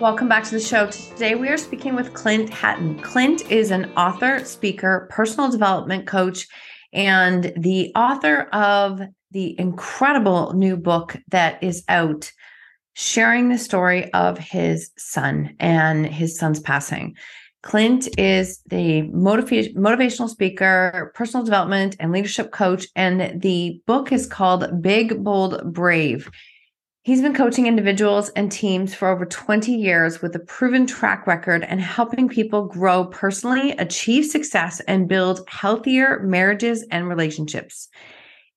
Welcome back to the show. Today we are speaking with Clint Hatton. Clint is an author, speaker, personal development coach, and the author of the incredible new book that is out sharing the story of his son and his son's passing. Clint is the motiva- motivational speaker, personal development, and leadership coach. And the book is called Big, Bold, Brave He's been coaching individuals and teams for over 20 years with a proven track record and helping people grow personally, achieve success, and build healthier marriages and relationships.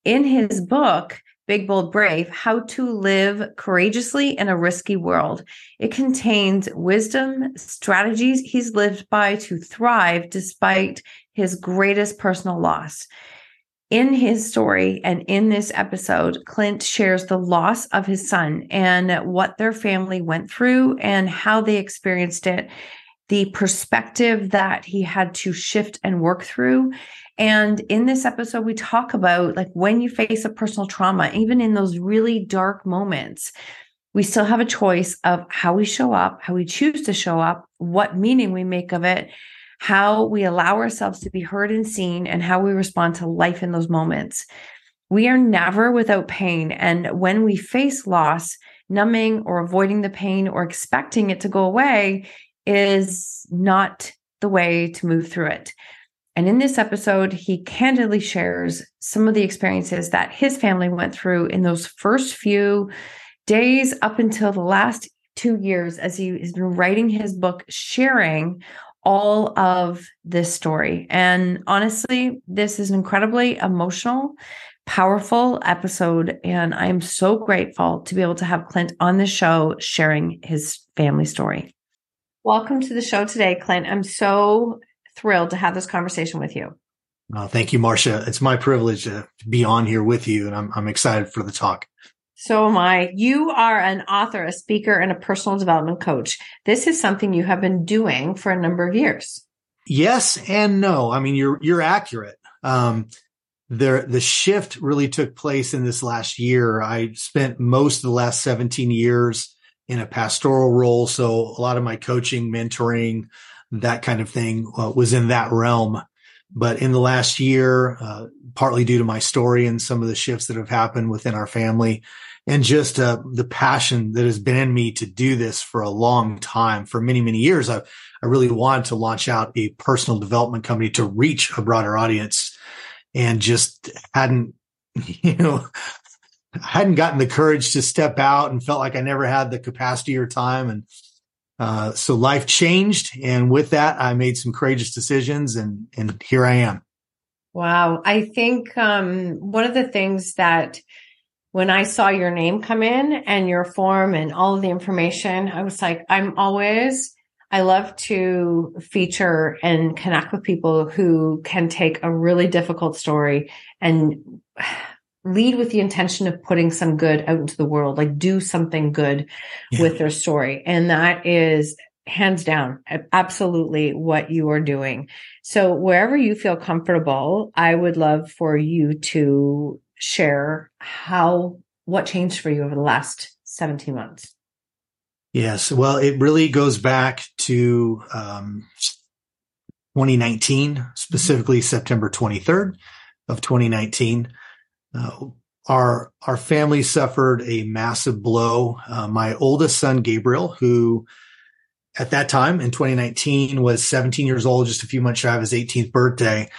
In his book, Big Bold Brave How to Live Courageously in a Risky World, it contains wisdom, strategies he's lived by to thrive despite his greatest personal loss. In his story and in this episode, Clint shares the loss of his son and what their family went through and how they experienced it, the perspective that he had to shift and work through. And in this episode, we talk about like when you face a personal trauma, even in those really dark moments, we still have a choice of how we show up, how we choose to show up, what meaning we make of it, how we allow ourselves to be heard and seen, and how we respond to life in those moments. We are never without pain. And when we face loss, numbing or avoiding the pain or expecting it to go away is not the way to move through it. And in this episode, he candidly shares some of the experiences that his family went through in those first few days up until the last two years as he has been writing his book, sharing all of this story. And honestly, this is an incredibly emotional, powerful episode. And I'm so grateful to be able to have Clint on the show sharing his family story. Welcome to the show today, Clint. I'm so thrilled to have this conversation with you. Uh, thank you, Marsha. It's my privilege to be on here with you, and I'm, I'm excited for the talk. So am I. You are an author, a speaker, and a personal development coach. This is something you have been doing for a number of years. Yes and no. I mean, you're you're accurate. Um, the the shift really took place in this last year. I spent most of the last 17 years in a pastoral role, so a lot of my coaching, mentoring, that kind of thing uh, was in that realm. But in the last year, uh, partly due to my story and some of the shifts that have happened within our family, and just uh, the passion that has been in me to do this for a long time, for many, many years. I, I really wanted to launch out a personal development company to reach a broader audience and just hadn't, you know, hadn't gotten the courage to step out and felt like I never had the capacity or time. And uh, so life changed. And with that, I made some courageous decisions and, and here I am. Wow. I think um, one of the things that when I saw your name come in and your form and all of the information, I was like, I'm always, I love to feature and connect with people who can take a really difficult story and lead with the intention of putting some good out into the world, like do something good yeah. with their story. And that is hands down absolutely what you are doing. So wherever you feel comfortable, I would love for you to share how what changed for you over the last 17 months. Yes. Well, it really goes back to um, 2019, specifically mm-hmm. September 23rd of 2019. Uh, our our family suffered a massive blow. Uh, my oldest son, Gabriel, who at that time in 2019 was 17 years old, just a few months shy of his 18th birthday.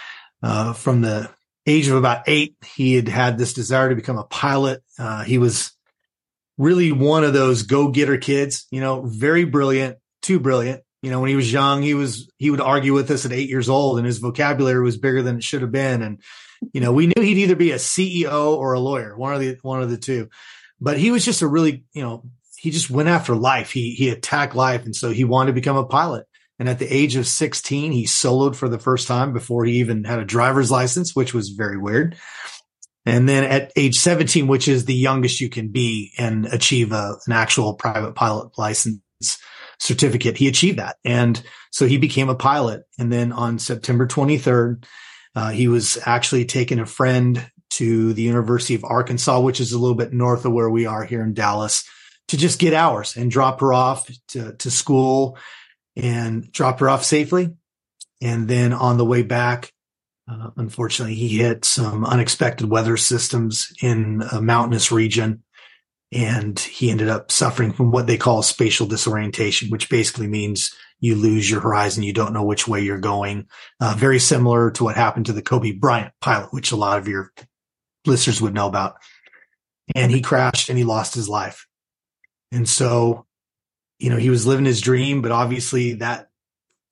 Uh, from the age of about eight, he had had this desire to become a pilot. Uh, he was really one of those go-getter kids, you know, very brilliant, too brilliant. You know, when he was young, he was, he would argue with us at eight years old and his vocabulary was bigger than it should have been. And, you know, we knew he'd either be a CEO or a lawyer, one of the, one of the two, but he was just a really, you know, he just went after life. He, he attacked life. And so he wanted to become a pilot. And at the age of 16, he soloed for the first time before he even had a driver's license, which was very weird. And then at age 17, which is the youngest you can be and achieve a, an actual private pilot license certificate, he achieved that. And so he became a pilot. And then on September 23rd, uh, he was actually taking a friend to the University of Arkansas, which is a little bit north of where we are here in Dallas, to just get hours and drop her off to, to school and drop her off safely. And then on the way back, uh, unfortunately, he hit some unexpected weather systems in a mountainous region and he ended up suffering from what they call spatial disorientation, which basically means you lose your horizon. You don't know which way you're going. Uh, very similar to what happened to the Kobe Bryant pilot, which a lot of your listeners would know about. And he crashed and he lost his life. And so, you know, he was living his dream, but obviously that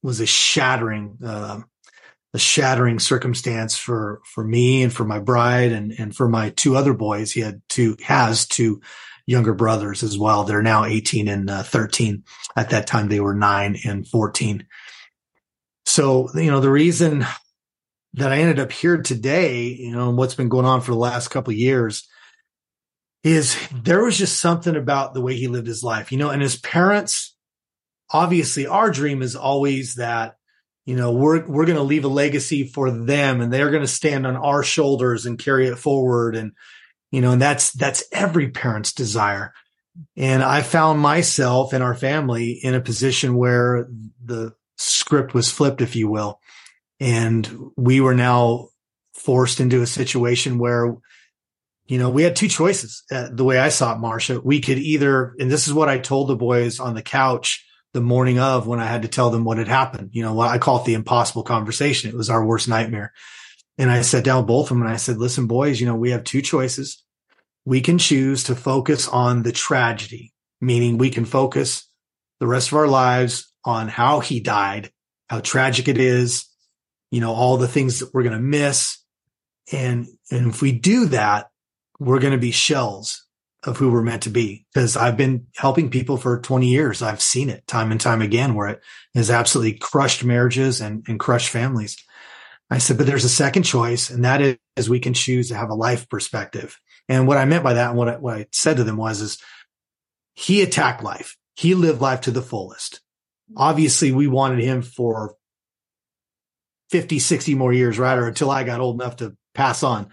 was a shattering, uh, a shattering circumstance for, for me and for my bride and, and for my two other boys. He had two, has two younger brothers as well. They're now 18 and uh, 13. At that time, they were nine and 14. So, you know, the reason that I ended up here today, you know, what's been going on for the last couple of years is there was just something about the way he lived his life, you know, and his parents, obviously our dream is always that you know we're we're going to leave a legacy for them and they're going to stand on our shoulders and carry it forward and you know and that's that's every parent's desire and i found myself and our family in a position where the script was flipped if you will and we were now forced into a situation where you know we had two choices uh, the way i saw it marsha we could either and this is what i told the boys on the couch the morning of when I had to tell them what had happened. You know, what I call it the impossible conversation. It was our worst nightmare. And I sat down with both of them and I said, listen, boys, you know, we have two choices. We can choose to focus on the tragedy, meaning we can focus the rest of our lives on how he died, how tragic it is, you know, all the things that we're going to miss. And, and if we do that, we're going to be shells of who we're meant to be. Because I've been helping people for 20 years. I've seen it time and time again where it has absolutely crushed marriages and, and crushed families. I said, but there's a second choice, and that is we can choose to have a life perspective. And what I meant by that and what I, what I said to them was, is he attacked life. He lived life to the fullest. Obviously, we wanted him for 50, 60 more years, right? Or until I got old enough to pass on.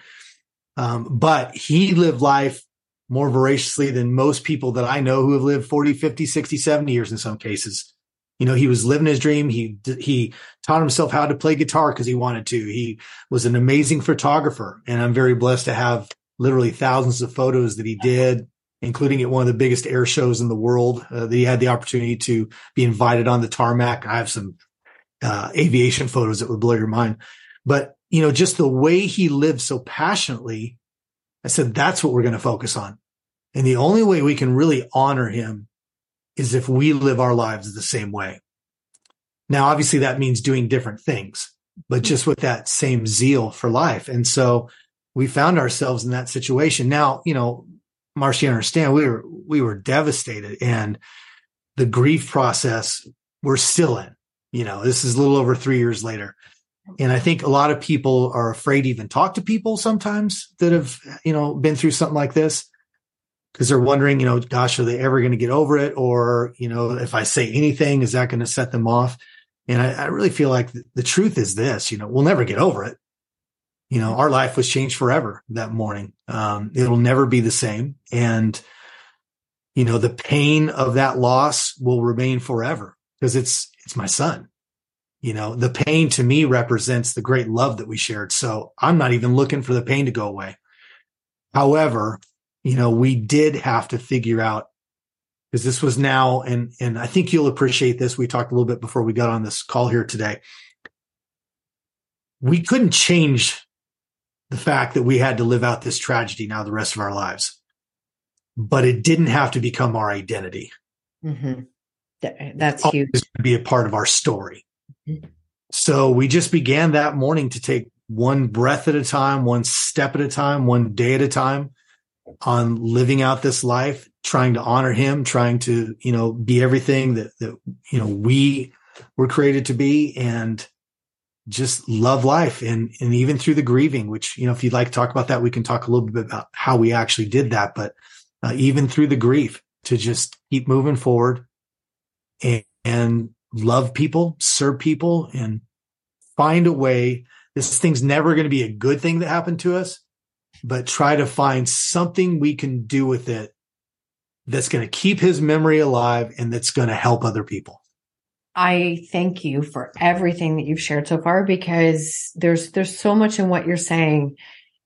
Um, but he lived life more voraciously than most people that I know who have lived 40, 50, 60, 70 years in some cases. You know, he was living his dream. He, he taught himself how to play guitar because he wanted to. He was an amazing photographer and I'm very blessed to have literally thousands of photos that he did, including at one of the biggest air shows in the world uh, that he had the opportunity to be invited on the tarmac. I have some uh, aviation photos that would blow your mind, but you know, just the way he lived so passionately I said, that's what we're going to focus on. And the only way we can really honor him is if we live our lives the same way. Now, obviously that means doing different things, but just with that same zeal for life. And so we found ourselves in that situation. Now, you know, Marcy, understand we were, we were devastated and the grief process we're still in, you know, this is a little over three years later. And I think a lot of people are afraid to even talk to people sometimes that have, you know, been through something like this because they're wondering, you know, gosh, are they ever going to get over it? Or, you know, if I say anything, is that going to set them off? And I, I really feel like the, the truth is this, you know, we'll never get over it. You know, our life was changed forever that morning. Um, it'll never be the same. And, you know, the pain of that loss will remain forever because it's, it's my son you know, the pain to me represents the great love that we shared. So I'm not even looking for the pain to go away. However, you know, we did have to figure out because this was now, and, and I think you'll appreciate this. We talked a little bit before we got on this call here today. We couldn't change the fact that we had to live out this tragedy now the rest of our lives, but it didn't have to become our identity. Mm-hmm. That's huge. To be a part of our story. Mm-hmm. So we just began that morning to take one breath at a time, one step at a time, one day at a time on living out this life, trying to honor him, trying to, you know, be everything that, that, you know, we were created to be and just love life. And, and even through the grieving, which, you know, if you'd like to talk about that, we can talk a little bit about how we actually did that. But uh, even through the grief to just keep moving forward and, and love people, serve people and find a way. This thing's never going to be a good thing that happened to us, but try to find something we can do with it that's going to keep his memory alive and that's going to help other people. I thank you for everything that you've shared so far because there's there's so much in what you're saying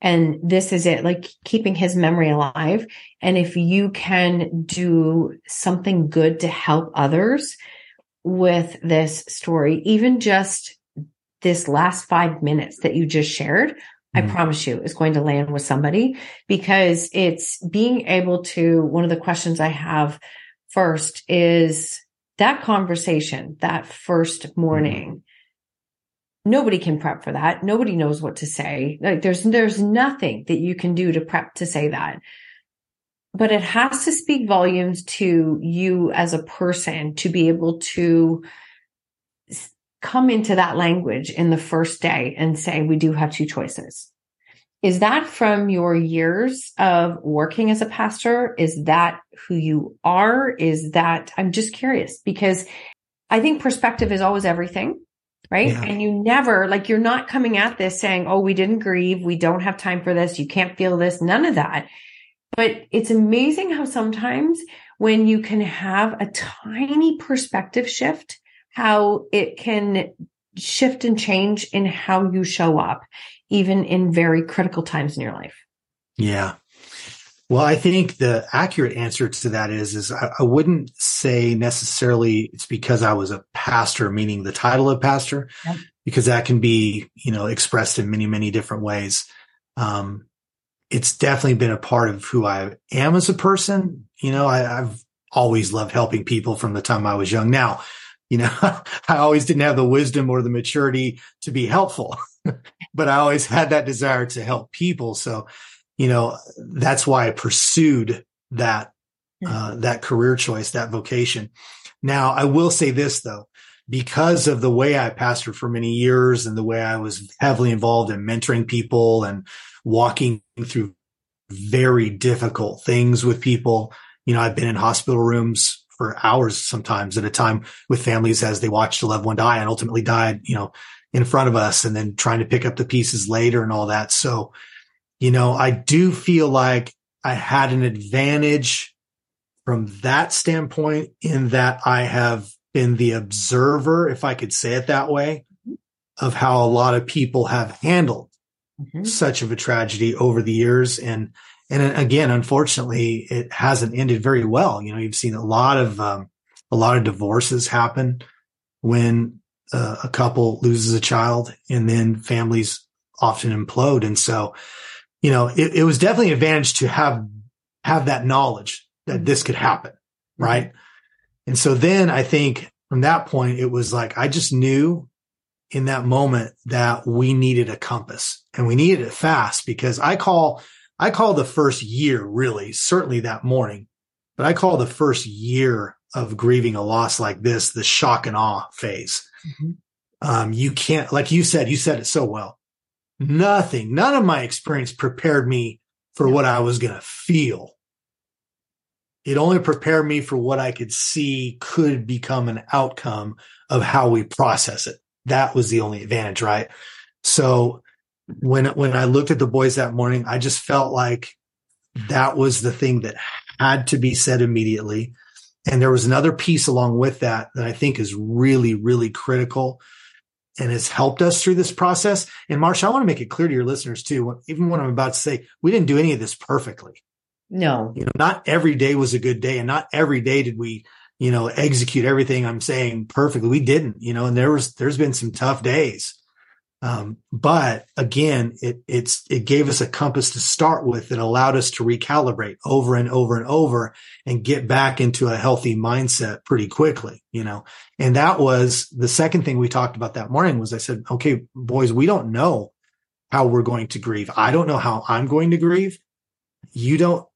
and this is it like keeping his memory alive and if you can do something good to help others with this story even just this last 5 minutes that you just shared I mm. promise you is going to land with somebody because it's being able to, one of the questions I have first is that conversation, that first morning. Mm. Nobody can prep for that. Nobody knows what to say. Like there's, there's nothing that you can do to prep to say that. But it has to speak volumes to you as a person to be able to come into that language in the first day and say, we do have two choices. Is that from your years of working as a pastor? Is that who you are? Is that, I'm just curious because I think perspective is always everything, right? Yeah. And you never, like, you're not coming at this saying, oh, we didn't grieve. We don't have time for this. You can't feel this. None of that. But it's amazing how sometimes when you can have a tiny perspective shift, how it can shift and change in how you show up, even in very critical times in your life. Yeah. Well, I think the accurate answer to that is, is I, I, wouldn't say necessarily it's because I was a pastor, meaning the title of pastor, yeah. because that can be, you know, expressed in many, many different ways. Um, it's definitely been a part of who I am as a person. You know, I, I've always loved helping people from the time I was young. Now, you know, I always didn't have the wisdom or the maturity to be helpful, but I always had that desire to help people. So, you know, that's why I pursued that, uh, that career choice, that vocation. Now, I will say this though, because of the way I pastored for many years and the way I was heavily involved in mentoring people and walking through very difficult things with people. You know, I've been in hospital rooms for hours sometimes at a time with families as they watched a loved one die and ultimately died, you know, in front of us and then trying to pick up the pieces later and all that. So, you know, I do feel like I had an advantage from that standpoint in that I have been the observer, if I could say it that way, of how a lot of people have handled mm-hmm. such of a tragedy over the years. And and again, unfortunately, it hasn't ended very well. You know, you've seen a lot of um, a lot of divorces happen when uh, a couple loses a child, and then families often implode. And so, you know, it, it was definitely an advantage to have have that knowledge that this could happen, mm-hmm. right? And so then I think from that point, it was like I just knew in that moment that we needed a compass and we needed it fast because I call I call the first year really, certainly that morning, but I call the first year of grieving a loss like this, the shock and awe phase. Mm-hmm. Um, you can't, like you said, you said it so well. Nothing, none of my experience prepared me for what I was going to feel. It only prepared me for what I could see could become an outcome of how we process it. That was the only advantage, right? So when when I looked at the boys that morning, I just felt like mm-hmm. that was the thing that had to be said immediately. And there was another piece along with that that I think is really, really critical. and has helped us through this process. And Marsha, I want to make it clear to your listeners too, even what I'm about to say, we didn't do any of this perfectly. No, you know, not every day was a good day and not every day did we, you know, execute everything I'm saying perfectly. We didn't, you know, and there was, there's been some tough days. Um, but again, it, it's, it gave us a compass to start with that allowed us to recalibrate over and over and over and get back into a healthy mindset pretty quickly, you know, and that was the second thing we talked about that morning was I said, okay, boys, we don't know how we're going to grieve. I don't know how I'm going to grieve. You don't,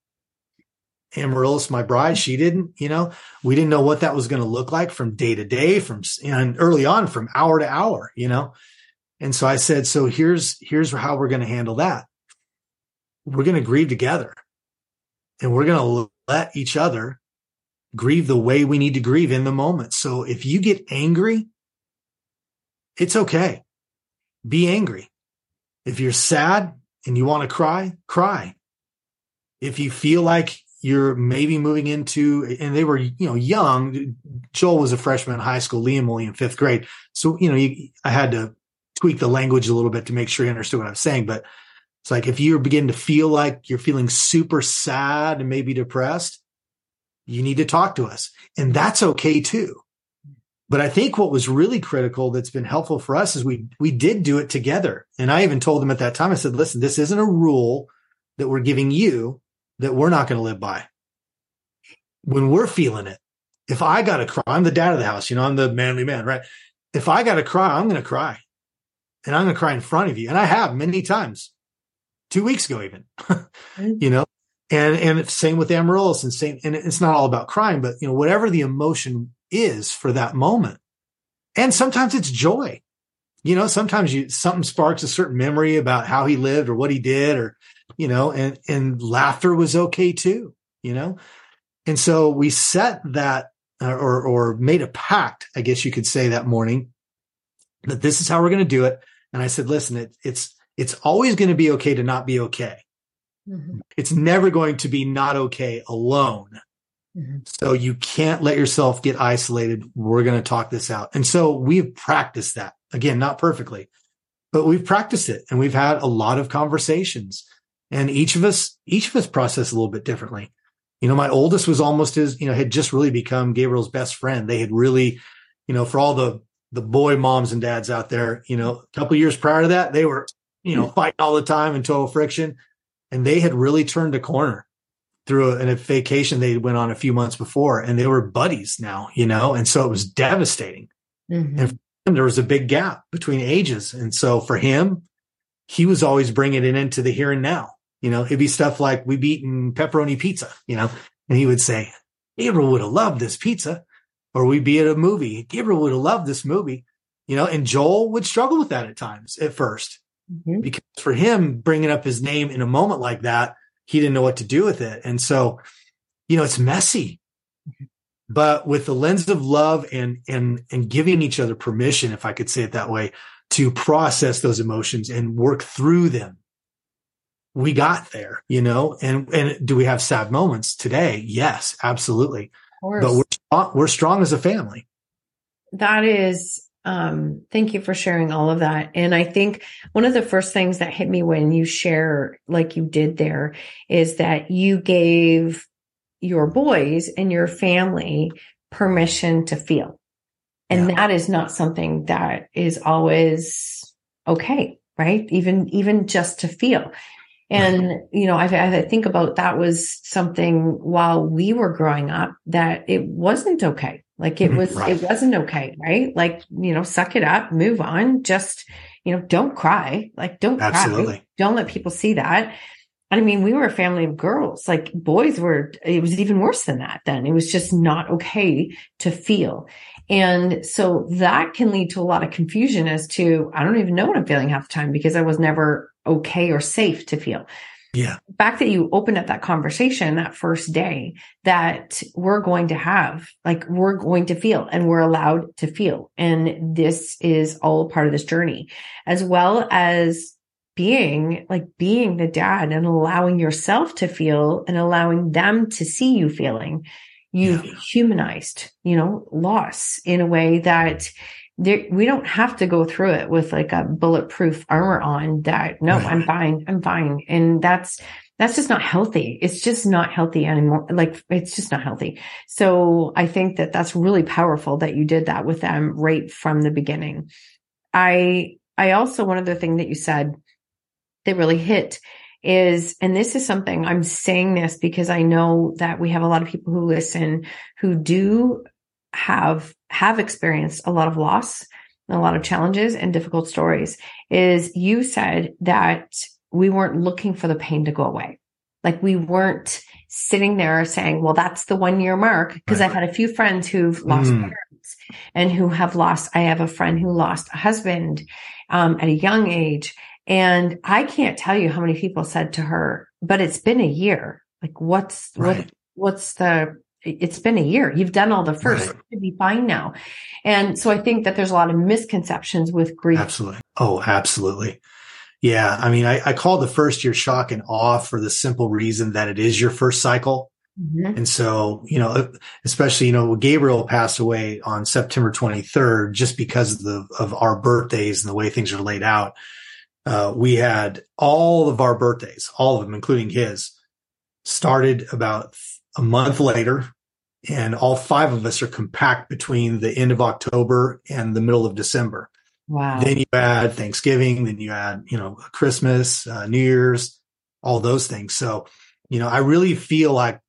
Amaryllis, my bride, she didn't, you know, we didn't know what that was going to look like from day to day, from and early on from hour to hour, you know. And so I said, so here's here's how we're going to handle that. We're going to grieve together. And we're going to let each other grieve the way we need to grieve in the moment. So if you get angry, it's okay. Be angry. If you're sad and you want to cry, cry. If you feel like you're maybe moving into, and they were, you know, young. Joel was a freshman in high school, Liam only in fifth grade. So, you know, you, I had to tweak the language a little bit to make sure you understood what I was saying. But it's like if you're beginning to feel like you're feeling super sad and maybe depressed, you need to talk to us. And that's okay too. But I think what was really critical that's been helpful for us is we we did do it together. And I even told them at that time, I said, listen, this isn't a rule that we're giving you that we're not going to live by. When we're feeling it, if I got to cry, I'm the dad of the house, you know, I'm the manly man, right? If I got to cry, I'm going to cry and I'm going to cry in front of you. And I have many times, two weeks ago, even, you know, and, and same with Amaryllis and same, and it's not all about crying, but you know, whatever the emotion is for that moment. And sometimes it's joy. You know, sometimes you, something sparks a certain memory about how he lived or what he did or, you know, and, and laughter was okay too, you know? And so we set that uh, or, or made a pact, I guess you could say that morning that this is how we're going to do it. And I said, listen, it, it's, it's always going to be okay to not be okay. Mm-hmm. It's never going to be not okay alone. Mm-hmm. So you can't let yourself get isolated. We're going to talk this out. And so we've practiced that again, not perfectly, but we've practiced it and we've had a lot of conversations and each of us, each of us process a little bit differently. You know, my oldest was almost his, you know, had just really become Gabriel's best friend. They had really, you know, for all the, the boy moms and dads out there, you know, a couple years prior to that, they were, you know, fighting all the time and total friction. And they had really turned a corner through a, a vacation they went on a few months before and they were buddies now, you know, and so it was devastating. Mm-hmm. And him, there was a big gap between ages. And so for him, he was always bringing it into the here and now. You know, it'd be stuff like we've eaten pepperoni pizza, you know, and he would say, Gabriel would have loved this pizza. Or we'd be at a movie. Gabriel would have loved this movie, you know, and Joel would struggle with that at times at 1st mm-hmm. because for him, bringing up his name in a moment like that, he didn't know what to do with it. And so, you know, it's messy, mm-hmm. but with the lens of love and, and, and giving each other permission, if I could say it that way, to process those emotions and work through them we got there, you know, and, and do we have sad moments today? Yes, absolutely. But we're, we're strong as a family. That is, um, thank you for sharing all of that. And I think one of the first things that hit me when you share like you did there is that you gave your boys and your family permission to feel. And yeah. that is not something that is always okay, right? Even, even just to feel. And, you know, I, I think about that was something while we were growing up that it wasn't okay. Like it mm-hmm. was, right. it wasn't okay, right? Like, you know, suck it up, move on, just, you know, don't cry. Like, don't Absolutely. cry. Don't let people see that. I mean, we were a family of girls. Like boys were, it was even worse than that then. It was just not okay to feel. And so that can lead to a lot of confusion as to, I don't even know what I'm feeling half the time because I was never okay or safe to feel. Yeah. Back that you opened up that conversation that first day that we're going to have, like we're going to feel and we're allowed to feel. And this is all part of this journey, as well as being like being the dad and allowing yourself to feel and allowing them to see you feeling. You've yeah. humanized, you know, loss in a way that there, we don't have to go through it with like a bulletproof armor on that no right. i'm fine i'm fine. And that's that's just not healthy. It's just not healthy anymore like it's just not healthy. So i think that that's really powerful that you did that with them right from the beginning. I i also one other thing that you said that really hit is, and this is something I'm saying this because I know that we have a lot of people who listen who do have, have experienced a lot of loss, a lot of challenges and difficult stories is you said that we weren't looking for the pain to go away. Like we weren't sitting there saying, well, that's the one year mark. Cause right. I've had a few friends who've lost mm. parents and who have lost, I have a friend who lost a husband, um, at a young age and I can't tell you how many people said to her, but it's been a year. Like what's, right. what, what's the, it's been a year. You've done all the first. Right. You be fine now. And so I think that there's a lot of misconceptions with grief. Absolutely. Oh, absolutely. Yeah. I mean, I, I call the first year shock and awe for the simple reason that it is your first cycle. Mm-hmm. And so, you know, especially, you know, Gabriel passed away on September 23rd, just because of the, of our birthdays and the way things are laid out uh, we had all of our birthdays, all of them, including his, started about a month later. And all five of us are compact between the end of October and the middle of December. Wow. Then you add Thanksgiving, then you add, you know, Christmas, uh, New Year's, all those things. So, you know, I really feel like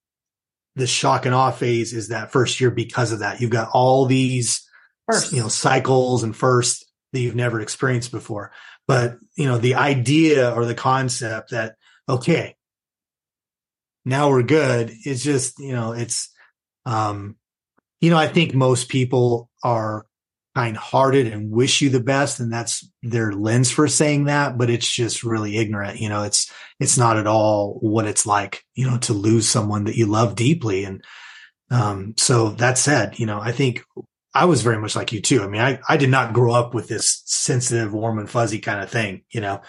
the shock and awe phase is that first year because of that. You've got all these, first. you know, cycles and firsts that you've never experienced before. But, you know, the idea or the concept that, okay, now we're good is just, you know, it's, um, you know, I think most people are kind hearted and wish you the best. And that's their lens for saying that, but it's just really ignorant. You know, it's, it's not at all what it's like, you know, to lose someone that you love deeply. And, um, so that said, you know, I think I was very much like you too. I mean, I, I did not grow up with this sensitive, warm and fuzzy kind of thing, you know.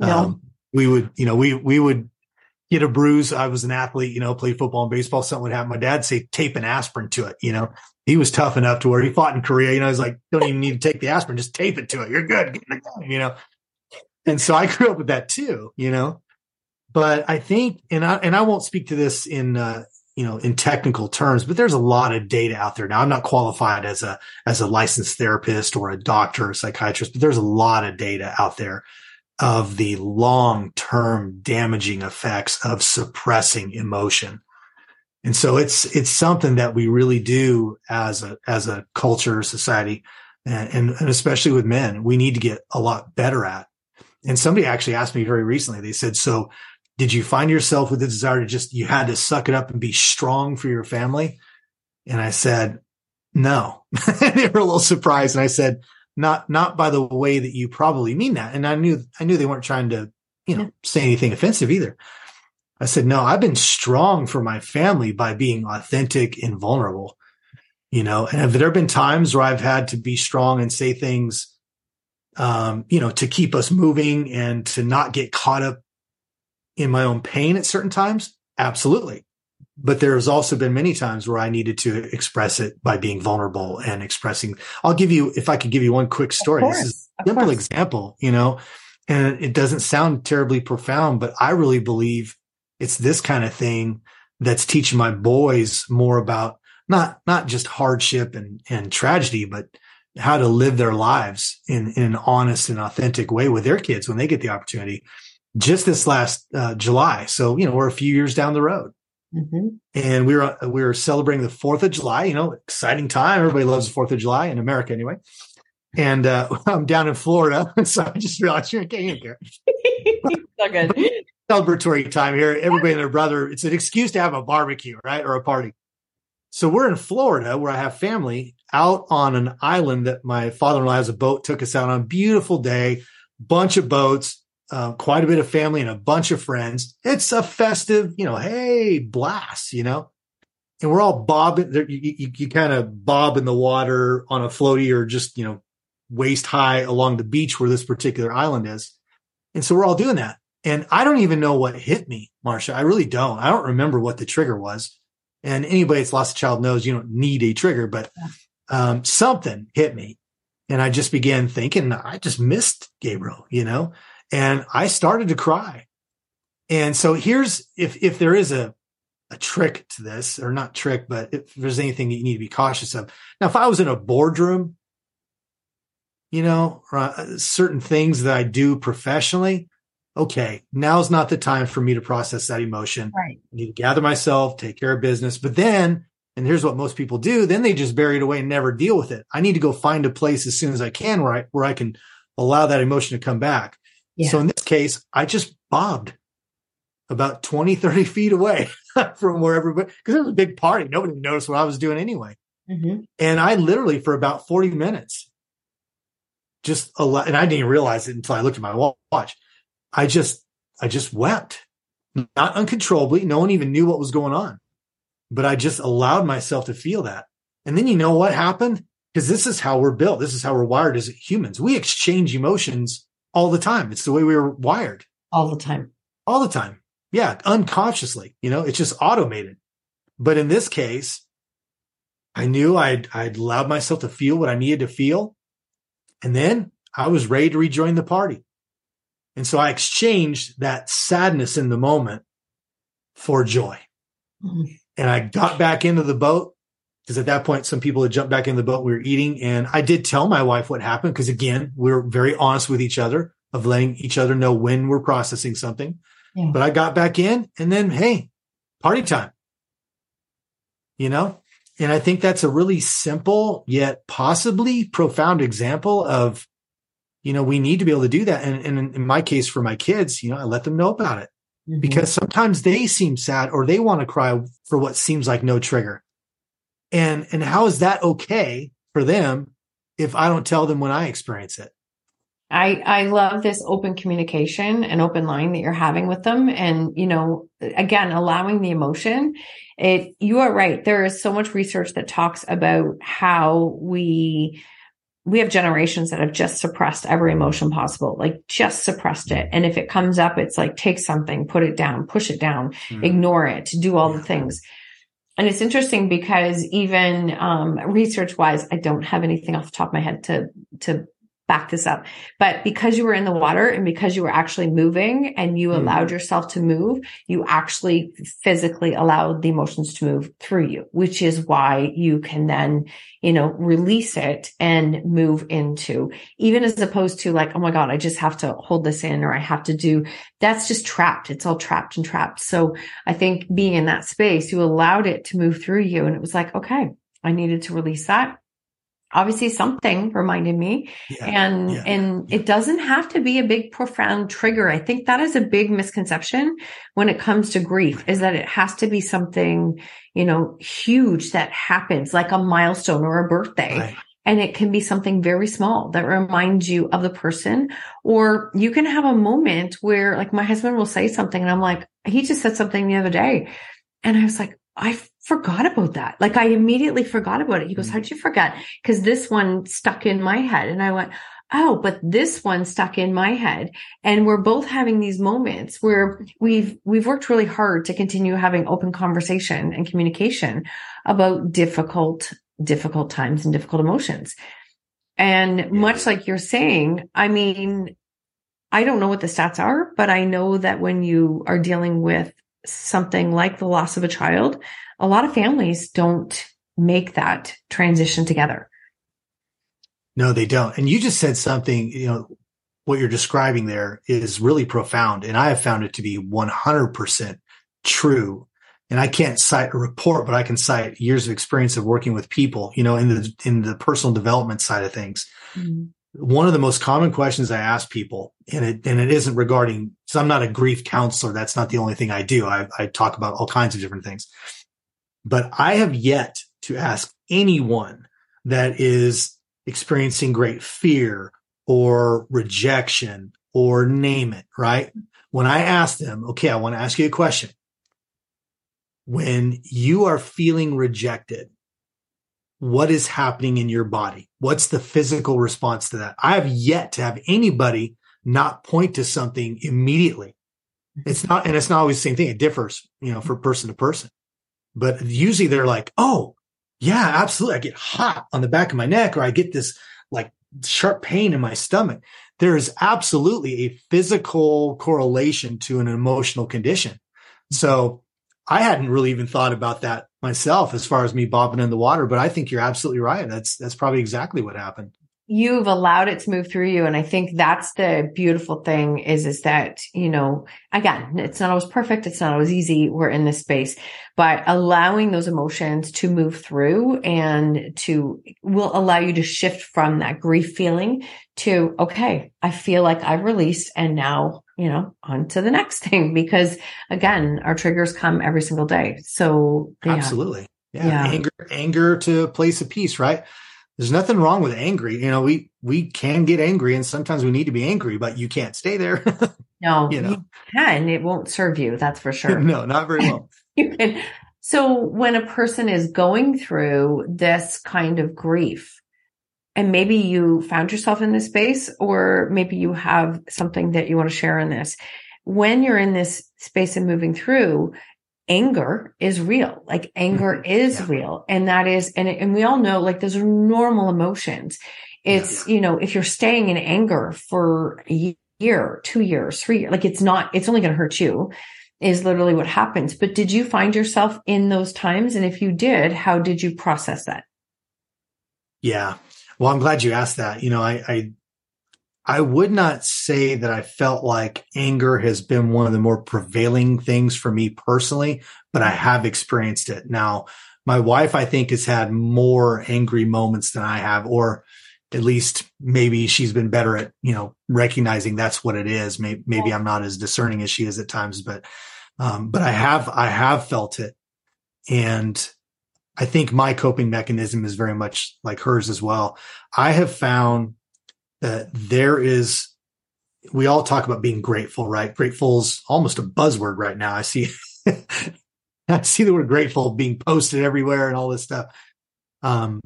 No. Um, we would, you know, we we would get a bruise. I was an athlete, you know, played football and baseball. Something would happen. My dad say tape an aspirin to it, you know. He was tough enough to where he fought in Korea, you know, he's like, don't even need to take the aspirin, just tape it to it. You're good, you know. And so I grew up with that too, you know. But I think, and I and I won't speak to this in uh, you know, in technical terms, but there's a lot of data out there. Now I'm not qualified as a, as a licensed therapist or a doctor or psychiatrist, but there's a lot of data out there of the long term damaging effects of suppressing emotion. And so it's, it's something that we really do as a, as a culture, society, and, and, and especially with men, we need to get a lot better at. And somebody actually asked me very recently, they said, so did you find yourself with the desire to just, you had to suck it up and be strong for your family? And I said, no. they were a little surprised. And I said, not, not by the way that you probably mean that. And I knew, I knew they weren't trying to, you know, say anything offensive either. I said, no, I've been strong for my family by being authentic and vulnerable, you know, and have there been times where I've had to be strong and say things, um, you know, to keep us moving and to not get caught up in my own pain at certain times? Absolutely. But there's also been many times where I needed to express it by being vulnerable and expressing. I'll give you, if I could give you one quick story. Course, this is a simple course. example, you know, and it doesn't sound terribly profound, but I really believe it's this kind of thing that's teaching my boys more about not, not just hardship and, and tragedy, but how to live their lives in, in an honest and authentic way with their kids when they get the opportunity just this last uh, July. So, you know, we're a few years down the road. Mm-hmm. And we were we were celebrating the Fourth of July. You know, exciting time. Everybody loves the Fourth of July in America, anyway. And uh, I'm down in Florida, so I just realized you're getting here. so good. Celebratory time here. Everybody and their brother. It's an excuse to have a barbecue, right, or a party. So we're in Florida, where I have family, out on an island that my father-in-law has a boat. Took us out on a beautiful day, bunch of boats uh, quite a bit of family and a bunch of friends. It's a festive, you know, hey, blast, you know, and we're all bobbing. You, you, you kind of bob in the water on a floaty or just, you know, waist high along the beach where this particular island is. And so we're all doing that. And I don't even know what hit me, Marsha. I really don't. I don't remember what the trigger was. And anybody that's lost a child knows you don't need a trigger, but um, something hit me. And I just began thinking, I just missed Gabriel, you know, and I started to cry. And so here's, if, if there is a, a trick to this or not trick, but if there's anything that you need to be cautious of. Now, if I was in a boardroom, you know, uh, certain things that I do professionally, okay, now's not the time for me to process that emotion. Right. I need to gather myself, take care of business. But then, and here's what most people do, then they just bury it away and never deal with it. I need to go find a place as soon as I can where I, where I can allow that emotion to come back. Yeah. So in this case, I just bobbed about 20, 30 feet away from where everybody, because it was a big party. Nobody noticed what I was doing anyway. Mm-hmm. And I literally, for about 40 minutes, just a lot, and I didn't realize it until I looked at my watch. I just, I just wept, not uncontrollably. No one even knew what was going on, but I just allowed myself to feel that. And then you know what happened? Because this is how we're built. This is how we're wired as humans. We exchange emotions all the time. It's the way we were wired. All the time. All the time. Yeah. Unconsciously, you know, it's just automated. But in this case, I knew I'd, I'd allowed myself to feel what I needed to feel. And then I was ready to rejoin the party. And so I exchanged that sadness in the moment for joy. Mm-hmm. And I got back into the boat because at that point, some people had jumped back in the boat. We were eating and I did tell my wife what happened because again, we are very honest with each other of letting each other know when we're processing something. Yeah. But I got back in and then, Hey, party time, you know? And I think that's a really simple yet possibly profound example of, you know, we need to be able to do that. And, and in my case, for my kids, you know, I let them know about it mm-hmm. because sometimes they seem sad or they want to cry for what seems like no trigger. And, and how is that okay for them if I don't tell them when I experience it? I, I love this open communication and open line that you're having with them. And, you know, again, allowing the emotion. It, you are right. There is so much research that talks about how we, we have generations that have just suppressed every emotion possible, like just suppressed it. And if it comes up, it's like, take something, put it down, push it down, mm. ignore it, do all the things. And it's interesting because even um, research wise, I don't have anything off the top of my head to to back this up. But because you were in the water and because you were actually moving and you mm allowed yourself to move, you actually physically allowed the emotions to move through you, which is why you can then, you know, release it and move into even as opposed to like, oh my God, I just have to hold this in or I have to do that's just trapped. It's all trapped and trapped. So I think being in that space, you allowed it to move through you and it was like, okay, I needed to release that obviously something reminded me. Yeah, and yeah, and yeah. it doesn't have to be a big profound trigger. I think that is a big misconception when it comes to grief is that it has to be something you know huge that happens like a milestone or a birthday. Right. and it can be something very small that reminds you of the person. Or you can have a moment where like my husband will say something and i'm like he just said something the other day. And i was like I forgot about that. Like I immediately forgot about it. He goes, mm. how'd you forget? Cause this one stuck in my head. And I went, Oh, but this one stuck in my head. And we're both having these moments where we've, we've worked really hard to continue having open conversation and communication about difficult, difficult times and difficult emotions. And much like you're saying, I mean, I don't know what the stats are, but I know that when you are dealing with something like the loss of a child, a lot of families don't make that transition together. No, they don't. And you just said something, you know, what you're describing there is really profound. And I have found it to be 100% true. And I can't cite a report, but I can cite years of experience of working with people, you know, in the, in the personal development side of things. Mm-hmm one of the most common questions I ask people, and it and it isn't regarding. So I'm not a grief counselor. That's not the only thing I do. I, I talk about all kinds of different things, but I have yet to ask anyone that is experiencing great fear or rejection or name it. Right when I ask them, okay, I want to ask you a question. When you are feeling rejected, what is happening in your body? What's the physical response to that? I have yet to have anybody not point to something immediately. It's not, and it's not always the same thing. It differs, you know, for person to person, but usually they're like, Oh, yeah, absolutely. I get hot on the back of my neck or I get this like sharp pain in my stomach. There is absolutely a physical correlation to an emotional condition. So I hadn't really even thought about that myself as far as me bobbing in the water, but I think you're absolutely right. That's, that's probably exactly what happened you've allowed it to move through you. And i think that's the beautiful thing is is that you know again it's not always perfect. It's not always easy. We're in this space but allowing those emotions to move through and to will allow you to shift from that grief feeling to okay i feel like i've released and now you know on to the next thing. Because again our triggers come every single day. So yeah. absolutely. Yeah. yeah. anger anger to place of peace right there's nothing wrong with angry. You know, we we can get angry, and sometimes we need to be angry, but you can't stay there. no, you know, you can. It won't serve you. That's for sure. no, not very well. you can. So when a person is going through this kind of grief, and maybe you found yourself in this space, or maybe you have something that you want to share in this. When you're in this space and moving through, anger is real. Like anger mm-hmm. is yeah. real. And that is, and, and we all know like those are normal emotions. It's, yeah. you know, if you're staying in anger for a year, two years, three years, like it's not, it's only going to hurt you is literally what happens. But did you find yourself in those times? And if you did, how did you process that? Yeah. Well, I'm glad you asked that. You know, I, I I would not say that I felt like anger has been one of the more prevailing things for me personally, but I have experienced it. Now, my wife, I think, has had more angry moments than I have, or at least maybe she's been better at, you know, recognizing that's what it is. Maybe, maybe I'm not as discerning as she is at times, but, um, but I have, I have felt it. And I think my coping mechanism is very much like hers as well. I have found that there is we all talk about being grateful, right? Grateful is almost a buzzword right now. I see I see the word grateful being posted everywhere and all this stuff. Um,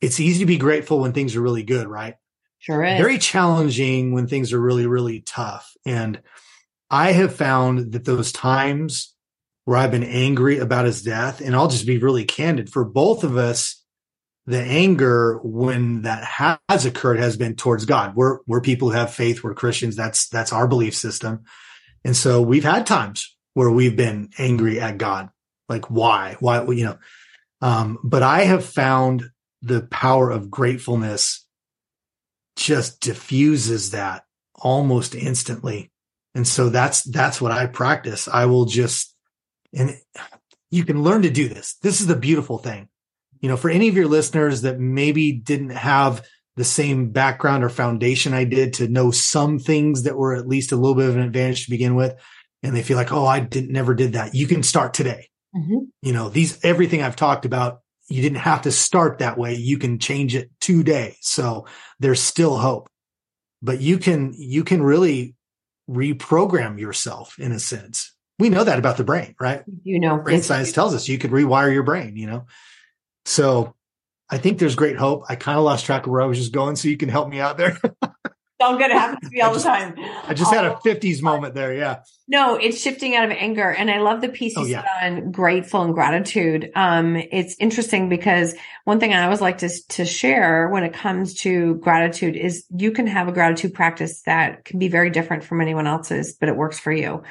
it's easy to be grateful when things are really good, right? Sure is. Very challenging when things are really, really tough. And I have found that those times where I've been angry about his death, and I'll just be really candid for both of us, the anger when that has occurred has been towards God. We're, we're people who have faith. We're Christians. That's, that's our belief system. And so we've had times where we've been angry at God. Like why, why, you know, um, but I have found the power of gratefulness just diffuses that almost instantly. And so that's, that's what I practice. I will just, and you can learn to do this. This is the beautiful thing you know, for any of your listeners that maybe didn't have the same background or foundation I did to know some things that were at least a little bit of an advantage to begin with, and they feel like, oh, I didn't never did that. You can start today. Mm-hmm. You know, these everything I've talked about, you didn't have to start that way. You can change it today. So there's still hope. But you can you can really reprogram yourself in a sense. We know that about the brain, right? You know, brain science tells us you could rewire your brain, you know. So I think there's great hope. I kind of lost track of where I was just going, so you can help me out there. all good. It happens to me all the time. I just had a 50s moment there. Yeah. No, it's shifting out of anger. And I love the piece you oh, yeah. on grateful and gratitude. Um, it's interesting because one thing I always like to, to share when it comes to gratitude is you can have a gratitude practice that can be very different from anyone else's, but it works for you.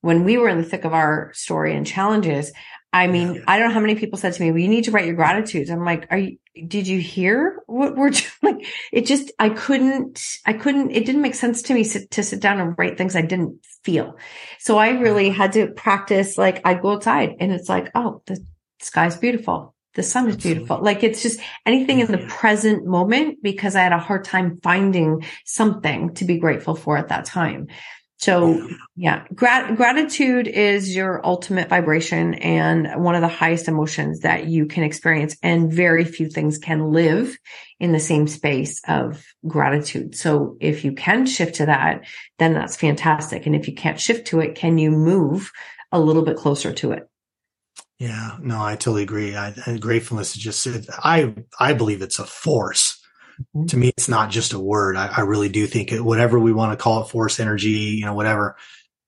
When we were in the thick of our story and challenges, I mean, yeah. I don't know how many people said to me, well, you need to write your gratitudes. I'm like, are you, did you hear what we're like? It just, I couldn't, I couldn't, it didn't make sense to me sit, to sit down and write things I didn't feel. So I really had to practice, like I'd go outside and it's like, oh, the sky's beautiful. The sun is Absolutely. beautiful. Like it's just anything in the mm-hmm. present moment because I had a hard time finding something to be grateful for at that time. So yeah, grat- gratitude is your ultimate vibration and one of the highest emotions that you can experience. And very few things can live in the same space of gratitude. So if you can shift to that, then that's fantastic. And if you can't shift to it, can you move a little bit closer to it? Yeah, no, I totally agree. I, gratefulness is just, I, I believe it's a force. To me, it's not just a word. I, I really do think it, whatever we want to call it, force energy, you know, whatever.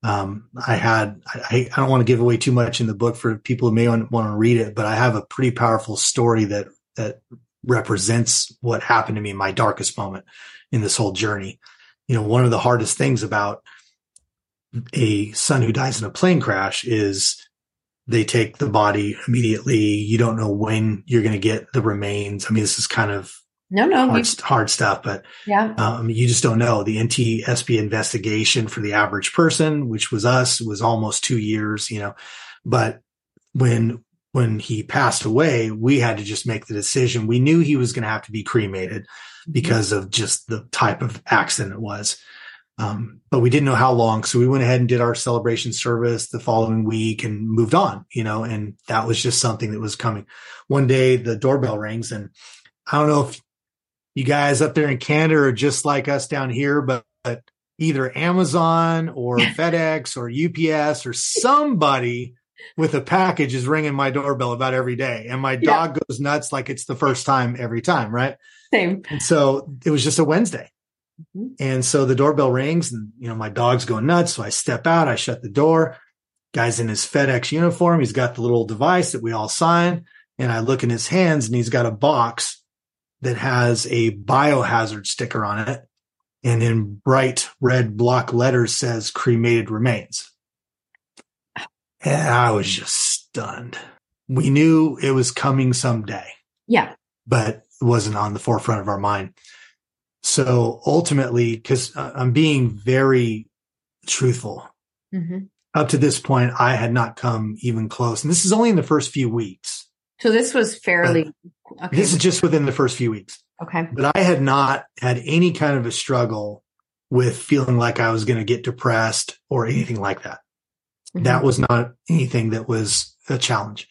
Um, I had, I, I don't want to give away too much in the book for people who may want, want to read it, but I have a pretty powerful story that, that represents what happened to me in my darkest moment in this whole journey. You know, one of the hardest things about a son who dies in a plane crash is they take the body immediately. You don't know when you're going to get the remains. I mean, this is kind of no, no, hard, hard stuff, but yeah, um, you just don't know. The NTSB investigation for the average person, which was us, was almost two years. You know, but when when he passed away, we had to just make the decision. We knew he was going to have to be cremated mm-hmm. because of just the type of accident it was. Um, but we didn't know how long. So we went ahead and did our celebration service the following week and moved on, you know, and that was just something that was coming. One day the doorbell rings and I don't know if you guys up there in Canada are just like us down here, but, but either Amazon or FedEx or UPS or somebody with a package is ringing my doorbell about every day. And my dog yeah. goes nuts like it's the first time every time, right? Same. And so it was just a Wednesday. Mm-hmm. And so the doorbell rings and, you know, my dog's going nuts. So I step out, I shut the door. Guy's in his FedEx uniform. He's got the little device that we all sign. And I look in his hands and he's got a box that has a biohazard sticker on it. And in bright red block letters says cremated remains. And I was just stunned. We knew it was coming someday. Yeah. But it wasn't on the forefront of our mind. So ultimately, because I'm being very truthful, mm-hmm. up to this point, I had not come even close. And this is only in the first few weeks. So this was fairly. Okay. This is just within the first few weeks. Okay. But I had not had any kind of a struggle with feeling like I was going to get depressed or anything like that. Mm-hmm. That was not anything that was a challenge.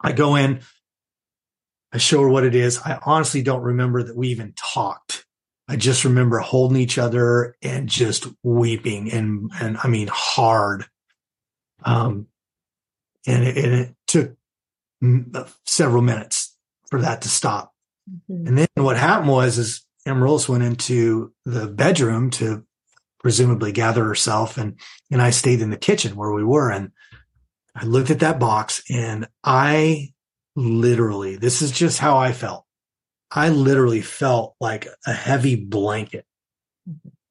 I go in, I show her what it is. I honestly don't remember that we even talked. I just remember holding each other and just weeping and, and I mean, hard. Um, and it, and it took several minutes for that to stop. Mm-hmm. And then what happened was, is Amaryllis went into the bedroom to presumably gather herself and, and I stayed in the kitchen where we were. And I looked at that box and I literally, this is just how I felt. I literally felt like a heavy blanket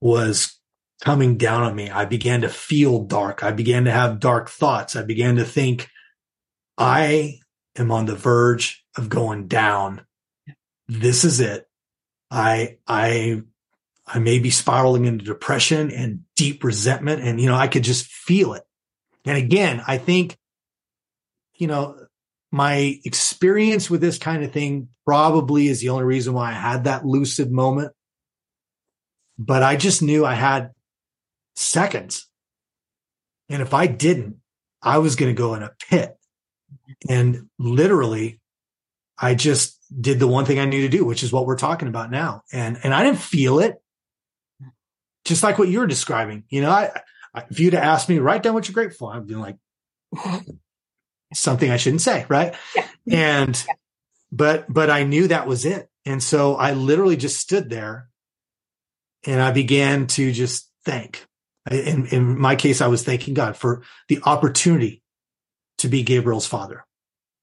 was coming down on me. I began to feel dark. I began to have dark thoughts. I began to think I am on the verge of going down. This is it. I, I, I may be spiraling into depression and deep resentment. And, you know, I could just feel it. And again, I think, you know, my experience with this kind of thing probably is the only reason why I had that lucid moment. But I just knew I had seconds. And if I didn't, I was going to go in a pit. And literally, I just did the one thing I knew to do, which is what we're talking about now. And, and I didn't feel it just like what you're describing. You know, I, I if you'd asked me, write down what you're grateful for, I'd be like, something I shouldn't say, right? Yeah. And, yeah. but, but I knew that was it. And so I literally just stood there and I began to just thank. In, in my case, I was thanking God for the opportunity to be Gabriel's father.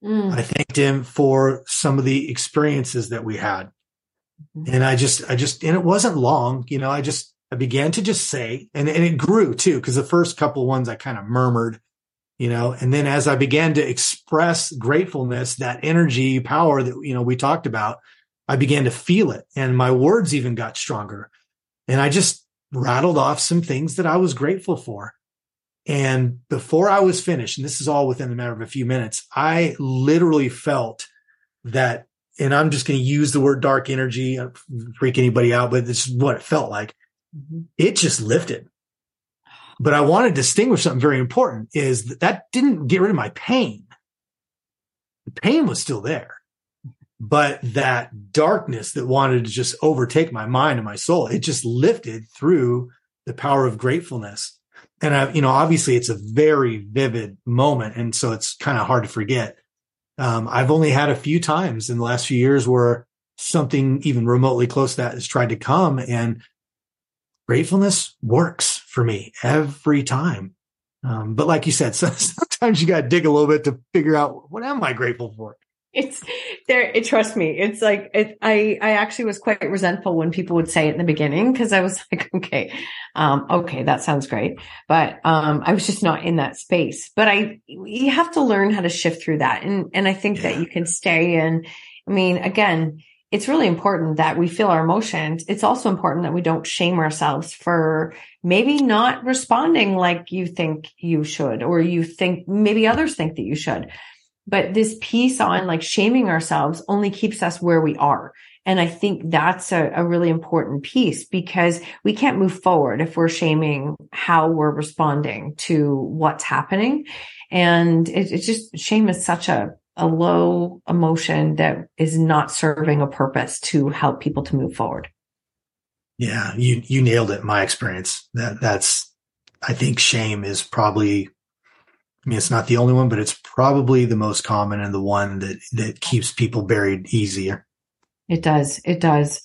Mm. I thanked him for some of the experiences that we had. Mm-hmm. And I just, I just, and it wasn't long, you know, I just, I began to just say, and, and it grew too, because the first couple ones I kind of murmured you know and then as i began to express gratefulness that energy power that you know we talked about i began to feel it and my words even got stronger and i just rattled off some things that i was grateful for and before i was finished and this is all within the matter of a few minutes i literally felt that and i'm just going to use the word dark energy uh, freak anybody out but this is what it felt like mm-hmm. it just lifted but I want to distinguish something very important is that that didn't get rid of my pain. The pain was still there, but that darkness that wanted to just overtake my mind and my soul, it just lifted through the power of gratefulness. And I, you know, obviously it's a very vivid moment. And so it's kind of hard to forget. Um, I've only had a few times in the last few years where something even remotely close to that has tried to come and gratefulness works for me every time. Um, but like you said, sometimes you got to dig a little bit to figure out what am I grateful for? It's there. It, trust me. It's like, it, I, I actually was quite resentful when people would say it in the beginning because I was like, okay, um, okay, that sounds great. But, um, I was just not in that space, but I, you have to learn how to shift through that. And, and I think yeah. that you can stay in. I mean, again, it's really important that we feel our emotions. It's also important that we don't shame ourselves for maybe not responding like you think you should, or you think maybe others think that you should. But this piece on like shaming ourselves only keeps us where we are. And I think that's a, a, really important piece because we can't move forward if we're shaming how we're responding to what's happening. And it, it's just shame is such a, a low emotion that is not serving a purpose to help people to move forward. Yeah, you you nailed it. My experience that that's I think shame is probably I mean it's not the only one, but it's probably the most common and the one that that keeps people buried easier. It does. It does.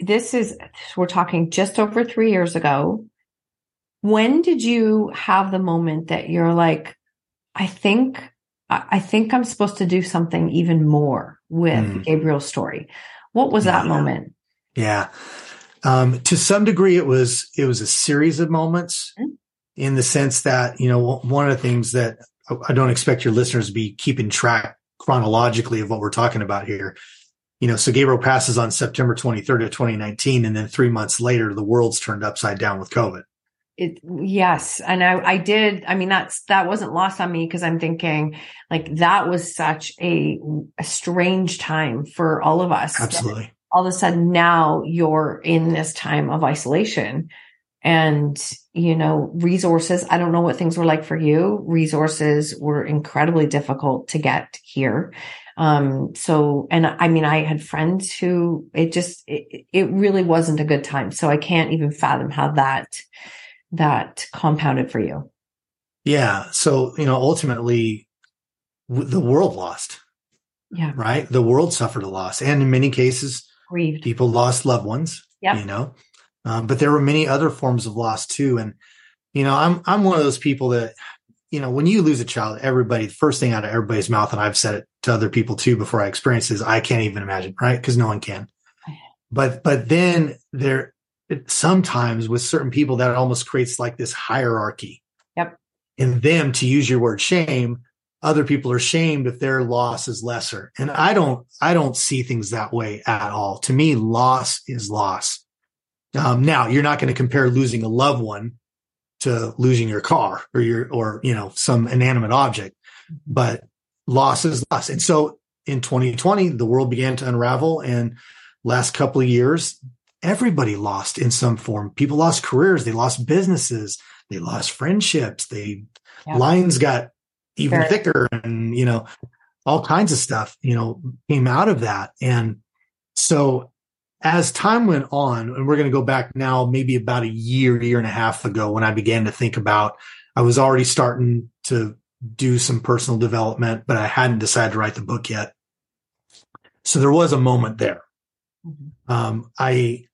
This is we're talking just over 3 years ago. When did you have the moment that you're like I think I think I'm supposed to do something even more with mm. Gabriel's story. What was that yeah. moment? Yeah. Um, to some degree, it was, it was a series of moments mm. In the sense that, you know, one of the things that I don't expect your listeners to be keeping track chronologically of what we're talking about here. You know, so Gabriel passes on September 23rd of 2019. And then three months later, the world's turned upside down with COVID. It, yes. And I, I did. I mean, that's, that wasn't lost on me because I'm thinking like that was such a, a strange time for all of us. Absolutely. All of a sudden now you're in this time of isolation and, you know, resources. I don't know what things were like for you. Resources were incredibly difficult to get here. Um, so, and I mean, I had friends who it just, it, it really wasn't a good time. So I can't even fathom how that, that compounded for you? Yeah. So, you know, ultimately the world lost. Yeah. Right. The world suffered a loss. And in many cases, Grieved. people lost loved ones, yep. you know, um, but there were many other forms of loss too. And, you know, I'm, I'm one of those people that, you know, when you lose a child, everybody, the first thing out of everybody's mouth, and I've said it to other people too before I experienced is I can't even imagine, right? Cause no one can. But, but then there, sometimes with certain people that almost creates like this hierarchy. Yep. In them, to use your word shame, other people are shamed if their loss is lesser. And I don't, I don't see things that way at all. To me, loss is loss. Um, now you're not going to compare losing a loved one to losing your car or your, or, you know, some inanimate object, but loss is loss. And so in 2020, the world began to unravel and last couple of years, everybody lost in some form. People lost careers, they lost businesses, they lost friendships, they yeah. lines got even Fair. thicker and you know all kinds of stuff you know came out of that and so as time went on and we're going to go back now maybe about a year year and a half ago when i began to think about i was already starting to do some personal development but i hadn't decided to write the book yet so there was a moment there mm-hmm. um, i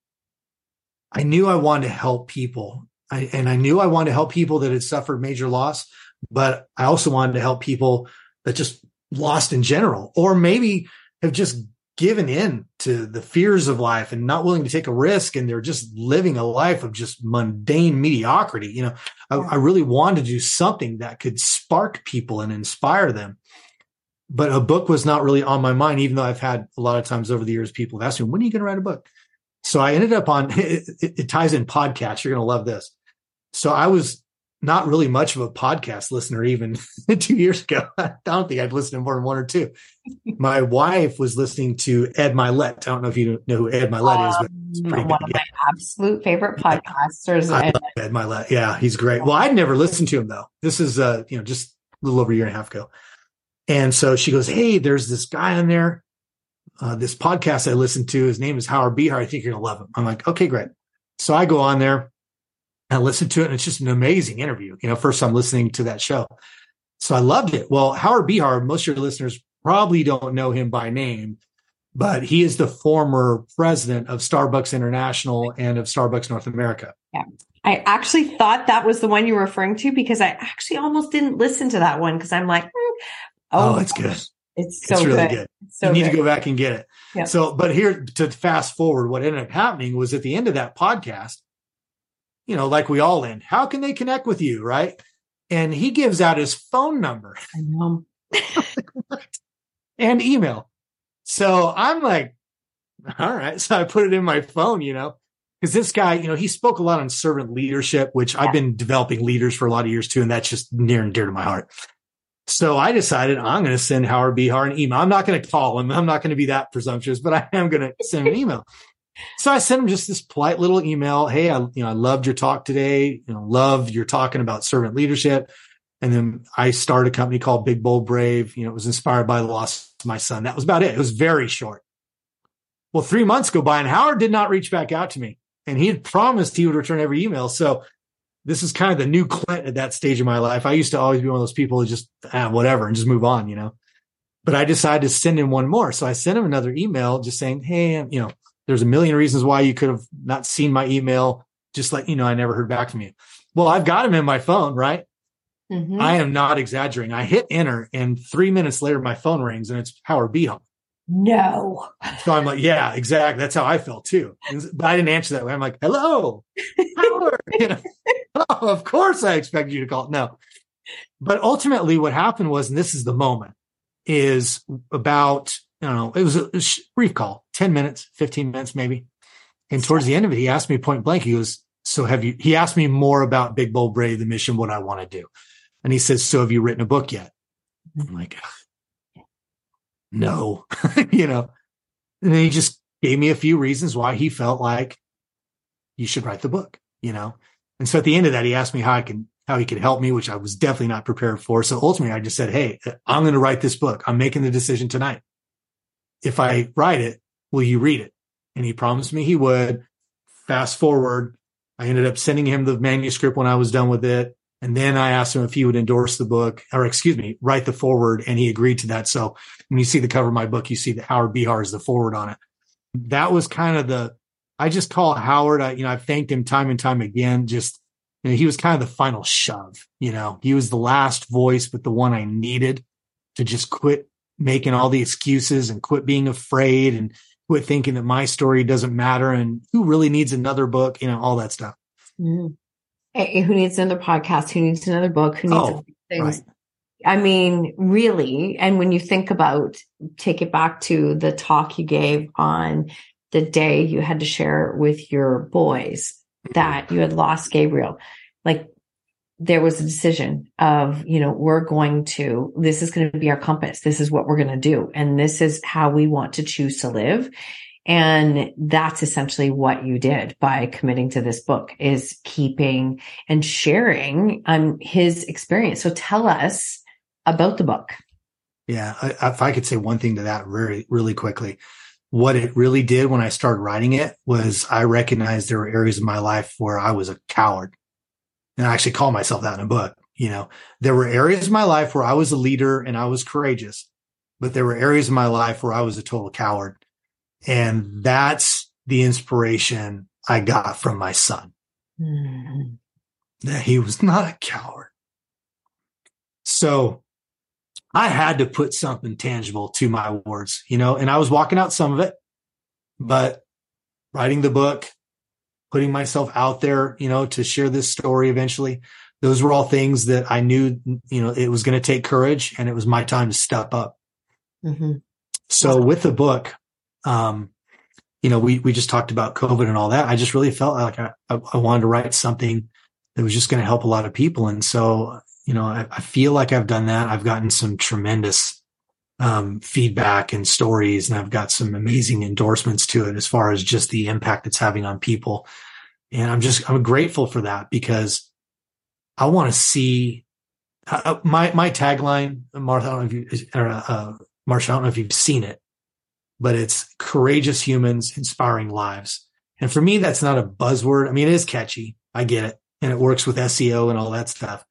I knew I wanted to help people. I, and I knew I wanted to help people that had suffered major loss, but I also wanted to help people that just lost in general, or maybe have just given in to the fears of life and not willing to take a risk. And they're just living a life of just mundane mediocrity. You know, I, I really wanted to do something that could spark people and inspire them. But a book was not really on my mind, even though I've had a lot of times over the years, people have asked me, when are you going to write a book? So I ended up on it, it, ties in podcasts. You're going to love this. So I was not really much of a podcast listener even two years ago. I don't think I've listened to more than one or two. My wife was listening to Ed Mylett. I don't know if you know who Ed Mylett is, but um, one of my absolute favorite podcasters. I love Ed Mylett. Yeah, he's great. Well, I'd never listened to him though. This is uh, you know, just a little over a year and a half ago. And so she goes, Hey, there's this guy on there uh, this podcast I listened to. His name is Howard Behar. I think you're going to love him. I'm like, okay, great. So I go on there and listened to it. And it's just an amazing interview. You know, first I'm listening to that show. So I loved it. Well, Howard Behar, most of your listeners probably don't know him by name, but he is the former president of Starbucks International and of Starbucks North America. Yeah. I actually thought that was the one you were referring to because I actually almost didn't listen to that one because I'm like, mm, oh, oh, it's good It's so it's really good. good. So you need good. to go back and get it. Yeah. So, but here to fast forward, what ended up happening was at the end of that podcast, you know, like we all in, how can they connect with you? Right. And he gives out his phone number and email. So I'm like, all right. So I put it in my phone, you know, because this guy, you know, he spoke a lot on servant leadership, which yeah. I've been developing leaders for a lot of years too. And that's just near and dear to my heart. So I decided I'm going to send Howard Behar an email. I'm not going to call him. I'm not going to be that presumptuous, but I am going to send an email. So I sent him just this polite little email. Hey, I, you know, I loved your talk today. You know, love you're talking about servant leadership. And then I started a company called Big Bold Brave. You know, it was inspired by the loss of my son. That was about it. It was very short. Well, three months go by and Howard did not reach back out to me and he had promised he would return every email. So this is kind of the new Clint at that stage of my life. I used to always be one of those people who just ah, whatever and just move on, you know. But I decided to send him one more. So I sent him another email just saying, Hey, you know, there's a million reasons why you could have not seen my email. Just like, you know, I never heard back from you. Well, I've got him in my phone, right? Mm-hmm. I am not exaggerating. I hit enter and three minutes later, my phone rings and it's Howard Behar. No. So I'm like, yeah, exactly. That's how I felt too. But I didn't answer that way. I'm like, hello, Howard. you know, oh, of course I expected you to call. No. But ultimately what happened was, and this is the moment, is about, I don't know, it was a, brief call, 10 minutes, 15 minutes maybe. And towards the end of it, he asked me point blank, he goes, so have you, he asked me more about Big Bold Brave, the mission, what I want to do. And he says, so have you written a book yet? I'm like, no, you know, and then he just gave me a few reasons why he felt like you should write the book, you know? And so at the end of that, he asked me how I can, how he could help me, which I was definitely not prepared for. So ultimately I just said, Hey, I'm going to write this book. I'm making the decision tonight. If I write it, will you read it? And he promised me he would. Fast foreword. I ended up sending him the manuscript when I was done with it. And then I asked him if he would endorse the book or excuse me, write the foreword and he agreed to that. So when you see the cover of my book, you see that Howard Behar is the forward on it. That was kind of the, I just call Howard. I, you know, I've thanked him time and time again. Just, you know, he was kind of the final shove, you know, he was the last voice, but the one I needed to just quit making all the excuses and quit being afraid and quit thinking that my story doesn't matter and who really needs another book, you know, all that stuff. Mm who needs another podcast? Who needs another book? Who needs oh, things? Right. I mean, really. And when you think about, take it back to the talk you gave on the day you had to share with your boys that you had lost Gabriel, like there was a decision of, you know, we're going to, this is going to be our compass. This is what we're going to do. And this is how we want to choose to live. And that's essentially what you did by committing to this book is keeping and sharing um, his experience. So tell us about the book. Yeah. I, if I could say one thing to that really, really quickly, what it really did when I started writing it was I recognized there were areas of my life where I was a coward. And I actually call myself that in a book. You know, there were areas of my life where I was a leader and I was courageous, but there were areas of my life where I was a total coward. And that's the inspiration I got from my son. Mm-hmm. That he was not a coward. So I had to put something tangible to my words, you know, and I was walking out some of it, but writing the book, putting myself out there, you know, to share this story eventually, those were all things that I knew, you know, it was going to take courage and it was my time to step up. Mm-hmm. So with the book, um, you know, we, we just talked about COVID and all that. I just really felt like I, I wanted to write something that was just going to help a lot of people. And so, you know, I, I, feel like I've done that. I've gotten some tremendous, um, feedback and stories and I've got some amazing endorsements to it as far as just the impact it's having on people. And I'm just, I'm grateful for that because I want to see uh, uh, my, my tagline, Martha, I don't know if you, or, uh, Marsha, I don't know if you've seen it but it's courageous humans, inspiring lives. And for me, that's not a buzzword. I mean, it is catchy. I get it. And it works with SEO and all that stuff.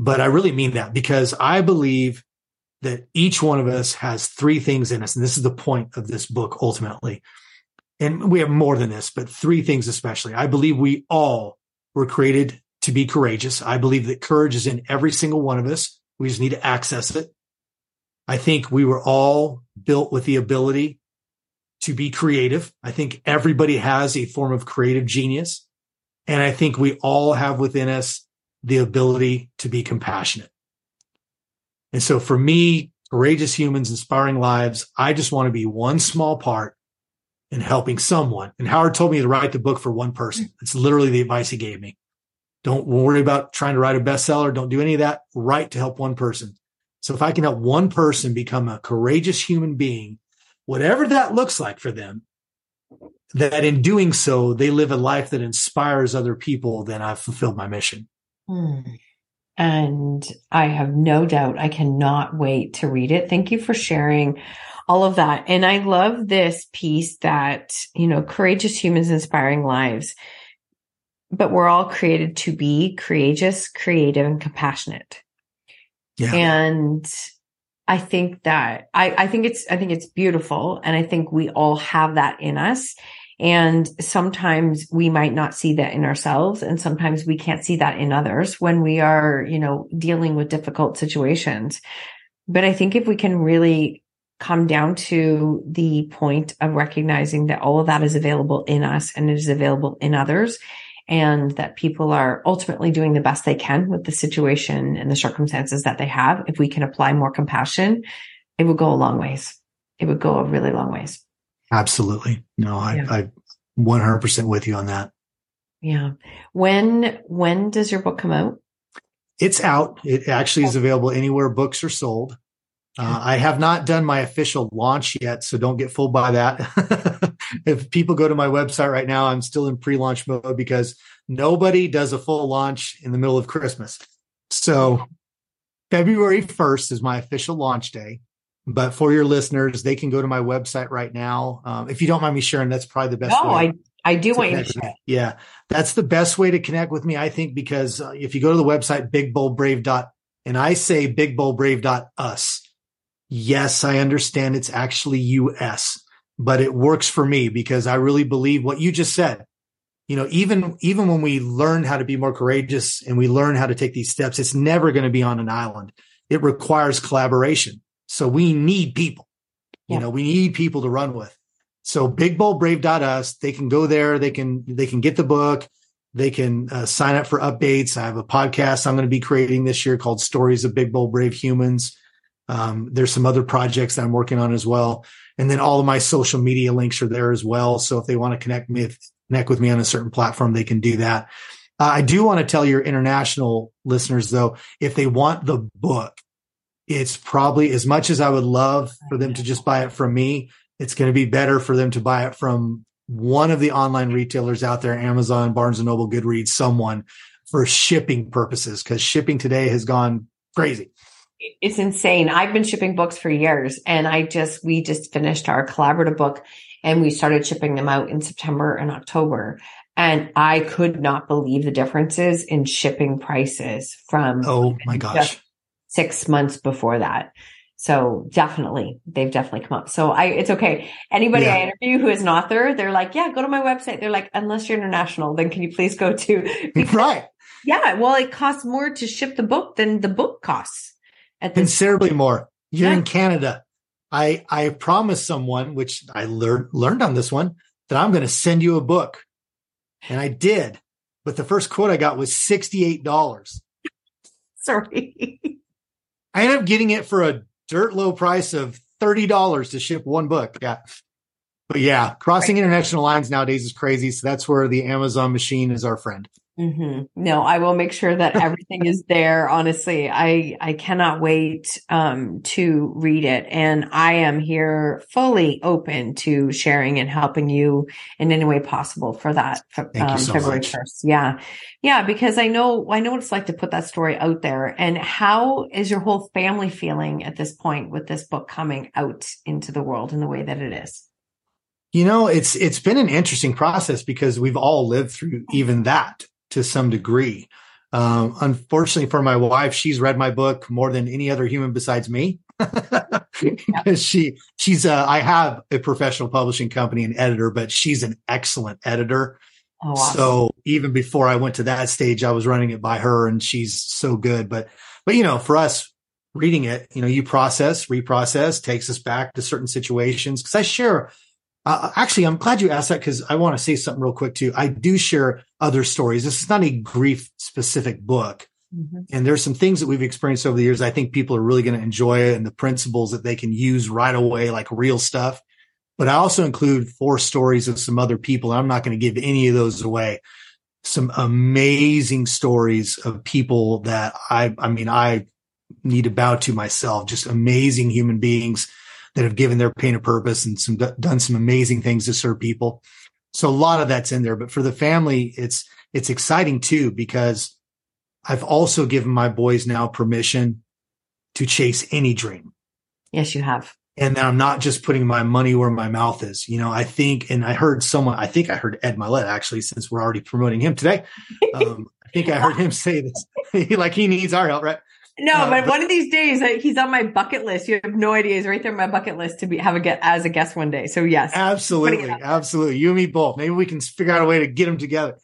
But I really mean that because I believe that each one of us has three things in us. And this is the point of this book ultimately. And we have more than this, but three things especially. I believe we all were created to be courageous. I believe that courage is in every single one of us. We just need to access it. I think we were all built with the ability to be creative. I think everybody has a form of creative genius. And I think we all have within us the ability to be compassionate. And so for me, courageous humans, inspiring lives, I just want to be one small part in helping someone. And Howard told me to write the book for one person. It's literally the advice he gave me. Don't worry about trying to write a bestseller. Don't do any of that. Write to help one person. So if I can help one person become a courageous human being, whatever that looks like for them, that in doing so, they live a life that inspires other people, then I've fulfilled my mission. Hmm. And I have no doubt I cannot wait to read it. Thank you for sharing all of that. And I love this piece that, you know, courageous humans inspiring lives, but we're all created to be courageous, creative, and compassionate. Yeah. And I think that I, I think it's, I think it's beautiful. And I think we all have that in us. And sometimes we might not see that in ourselves. And sometimes we can't see that in others when we are, you know, dealing with difficult situations. But I think if we can really come down to the point of recognizing that all of that is available in us and it is available in others and that people are ultimately doing the best they can with the situation and the circumstances that they have. If we can apply more compassion, it would go a long ways. It would go a really long ways. Absolutely. No, I, yeah. I 100% with you on that. Yeah. When, when does your book come out? It's out. It actually is available anywhere books are sold. Uh, I have not done my official launch yet, so don't get fooled by that. if people go to my website right now, I'm still in pre-launch mode because nobody does a full launch in the middle of Christmas. So February 1st is my official launch day. But for your listeners, they can go to my website right now. Um, if you don't mind me sharing, that's probably the best. No, I, I do want you to share. Yeah, that's the best way to connect with me, I think, because uh, if you go to the website, bigboldbrave dot, and I say bigboldbrave dot us, yes, I understand it's actually US but it works for me because I really believe what you just said. You know, even, even when we learn how to be more courageous and we learn how to take these steps, it's never going to be on an island. It requires collaboration. So we need people, yeah. you know, we need people to run with. So bigboldbrave.us, they can go there. They can, they can get the book. They can uh, sign up for updates. I have a podcast I'm going to be creating this year called Stories of Big Bold Brave Humans. Um, there's some other projects that I'm working on as well. And then all of my social media links are there as well. So if they want to connect me, connect with me on a certain platform, they can do that. Uh, I do want to tell your international listeners though, if they want the book, it's probably as much as I would love for them to just buy it from me. It's going to be better for them to buy it from one of the online retailers out there, Amazon, Barnes and Noble, Goodreads, someone for shipping purposes, because shipping today has gone crazy it's insane. I've been shipping books for years and I just, we just finished our collaborative book and we started shipping them out in September and October. And I could not believe the differences in shipping prices from oh my gosh six months before that. So definitely, they've definitely come up. So I, it's okay. Anybody yeah. I interview who is an author, they're like, yeah, go to my website. They're like, unless you're international, then can you please go to, because, right. Yeah. Well, it costs more to ship the book than the book costs considerably more. You're yeah. in Canada. I I promised someone, which I learned learned on this one, that I'm going to send you a book, and I did. But the first quote I got was sixty eight dollars. Sorry. I ended up getting it for a dirt low price of thirty dollars to ship one book. Yeah. But yeah, crossing right. international lines nowadays is crazy. So that's where the Amazon machine is our friend. Mm-hmm. No, I will make sure that everything is there. Honestly, I, I cannot wait, um, to read it. And I am here fully open to sharing and helping you in any way possible for that, um, so February much. 1st. Yeah. Yeah. Because I know, I know what it's like to put that story out there. And how is your whole family feeling at this point with this book coming out into the world in the way that it is? You know, it's, it's been an interesting process because we've all lived through even that to some degree. Um, unfortunately for my wife, she's read my book more than any other human besides me. because she she's uh, I have a professional publishing company and editor, but she's an excellent editor. Oh. So even before I went to that stage, I was running it by her, and she's so good. But but you know, for us, reading it, you know, you process, reprocess, takes us back to certain situations. Cause I share, uh, actually, I'm glad you asked that because I want to say something real quick too. I do share other stories. This is not a grief specific book. Mm-hmm. And there's some things that we've experienced over the years. I think people are really going to enjoy it and the principles that they can use right away, like real stuff. But I also include four stories of some other people. I'm not going to give any of those away. Some amazing stories of people that I, I mean, I need to bow to myself, just amazing human beings that have given their pain a purpose and some done some amazing things to serve people. So a lot of that's in there, but for the family, it's, it's exciting too, because I've also given my boys now permission to chase any dream. Yes, you have. And I'm not just putting my money where my mouth is. You know, I think, and I heard someone, I think I heard Ed Mylett actually, since we're already promoting him today. Um, I think I heard him say this, like he needs our help, right? No, uh, but, but, one of these days he's on my bucket list. You have no idea. He's right there on my bucket list to be have a get as a guest one day. So yes, absolutely, absolutely. You and me both. Maybe we can figure out a way to get them together.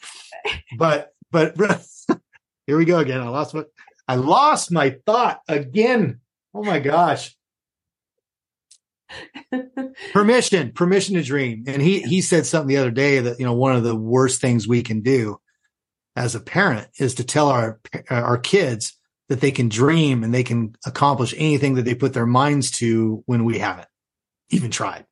But but here we go again. I lost my I lost my thought again. Oh my gosh. permission, permission to dream. And he he said something the other day that you know one of the worst things we can do as a parent is to tell our our kids that they can dream and they can accomplish anything that they put their minds to when we haven't even tried.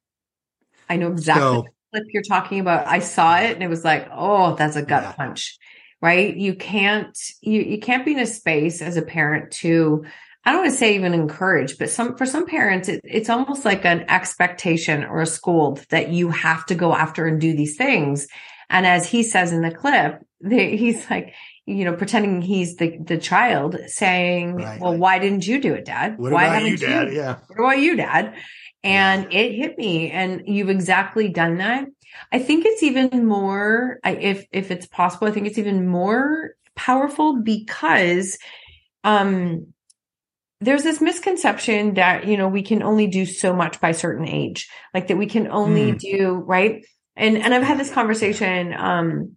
I know exactly so, the clip you're talking about. I saw it and it was like, oh, that's a gut yeah. punch, right? You can't, you, you can't be in a space as a parent to, I don't want to say even encourage, but some, for some parents, it, it's almost like an expectation or a scold that you have to go after and do these things. And as he says in the clip, they, he's like, you know, pretending he's the, the child saying, right, well, why didn't you do it, dad? What why haven't you, dad? Yeah. What about you, dad? And yeah. it hit me and you've exactly done that. I think it's even more, if, if it's possible, I think it's even more powerful because, um, there's this misconception that, you know, we can only do so much by certain age, like that we can only mm. do, right? And, and I've had this conversation, um,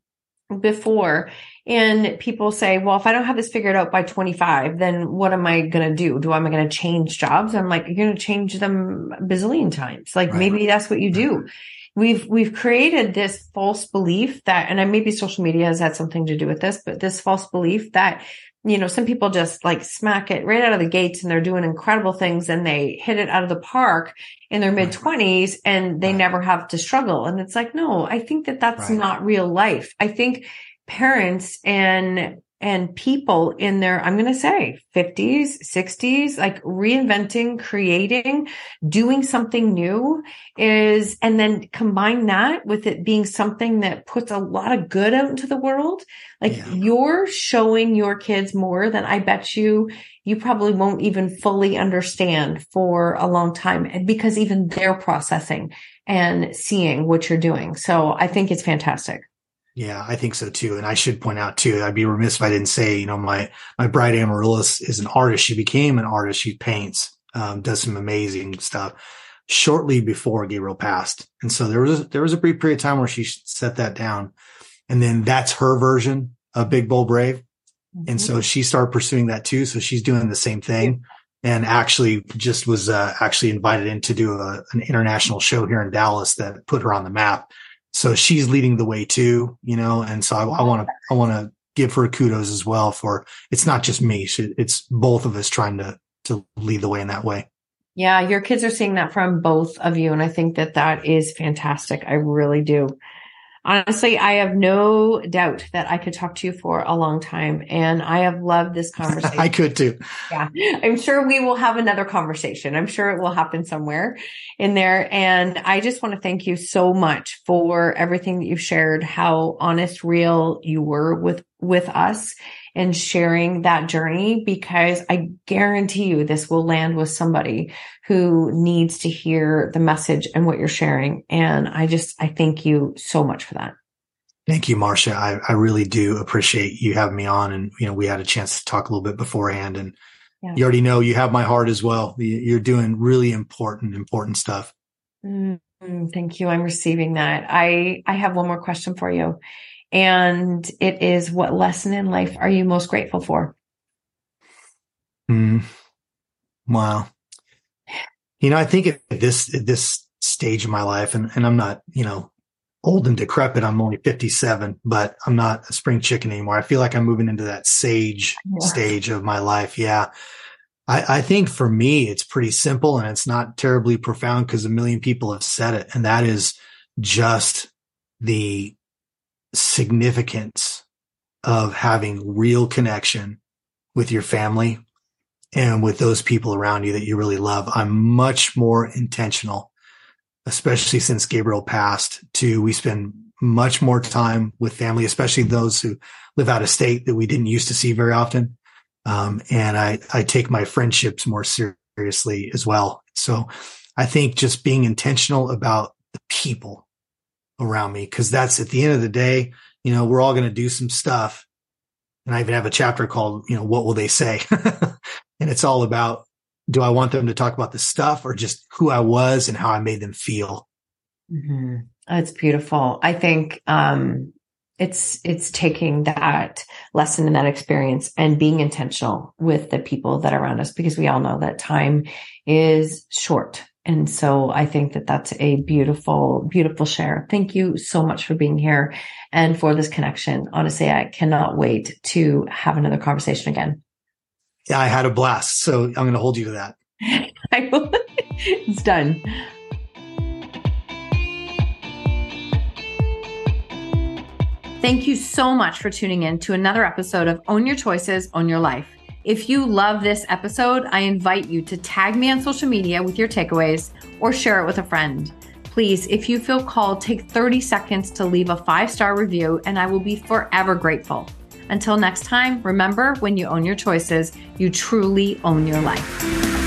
before and people say, well, if I don't have this figured out by 25, then what am I going to do? Do I am I going to change jobs? I'm like, you're going to change them a bazillion times. Like right. maybe that's what you do. We've, we've created this false belief that, and maybe social media has had something to do with this, but this false belief that you know, some people just like smack it right out of the gates and they're doing incredible things and they hit it out of the park in their mid twenties and they right. never have to struggle. And it's like, no, I think that that's right. not real life. I think parents and and people in their, I'm going to say 50s, 60s, like reinventing, creating, doing something new is, and then combine that with it being something that puts a lot of good out into the world. Like yeah. you're showing your kids more than I bet you, you probably won't even fully understand for a long time because even they're processing and seeing what you're doing. So I think it's fantastic. Yeah, I think so too. And I should point out too, I'd be remiss if I didn't say, you know, my, my bride Amaryllis is an artist. She became an artist. She paints, um, does some amazing stuff shortly before Gabriel passed. And so there was, a, there was a brief period of time where she set that down. And then that's her version of Big Bold Brave. Mm-hmm. And so she started pursuing that too. So she's doing the same thing and actually just was, uh, actually invited in to do a, an international show here in Dallas that put her on the map so she's leading the way too, you know, and so I want to, I want to give her kudos as well for it's not just me. It's both of us trying to, to lead the way in that way. Yeah. Your kids are seeing that from both of you. And I think that that is fantastic. I really do honestly, I have no doubt that I could talk to you for a long time. And I have loved this conversation. I could too. Yeah. I'm sure we will have another conversation. I'm sure it will happen somewhere in there. And I just want to thank you so much for everything that you've shared, how honest, real you were with, with us and sharing that journey because I guarantee you this will land with somebody who needs to hear the message and what you're sharing. And I just, I thank you so much for that. Thank you, Marsha. I, I really do appreciate you having me on. And, you know, we had a chance to talk a little bit beforehand and yeah. you already know you have my heart as well. You're doing really important, important stuff. Mm-hmm. Thank you. I'm receiving that. I, I have one more question for you. And it is what lesson in life are you most grateful for? Mm. Wow. You know, I think at this at this stage of my life, and, and I'm not, you know, old and decrepit. I'm only 57, but I'm not a spring chicken anymore. I feel like I'm moving into that sage yeah. stage of my life. Yeah. I, I think for me, it's pretty simple and it's not terribly profound because a million people have said it. And that is just the significance of having real connection with your family and with those people around you that you really love. I'm much more intentional, especially since Gabriel passed to we spend much more time with family, especially those who live out of state that we didn't used to see very often. Um, and I, I take my friendships more seriously as well. So I think just being intentional about the people around me, cause that's at the end of the day, you know, we're all going to do some stuff. And I even have a chapter called, you know, what will they say? and it's all about, do I want them to talk about the stuff or just who I was and how I made them feel? Mm-hmm. That's beautiful. I think, um, it's it's taking that lesson and that experience and being intentional with the people that are around us because we all know that time is short and so i think that that's a beautiful beautiful share. Thank you so much for being here and for this connection. Honestly i cannot wait to have another conversation again. Yeah i had a blast. So i'm going to hold you to that. I will. it's done. Thank you so much for tuning in to another episode of Own Your Choices, Own Your Life. If you love this episode, I invite you to tag me on social media with your takeaways or share it with a friend. Please, if you feel called, take 30 seconds to leave a five star review, and I will be forever grateful. Until next time, remember when you own your choices, you truly own your life.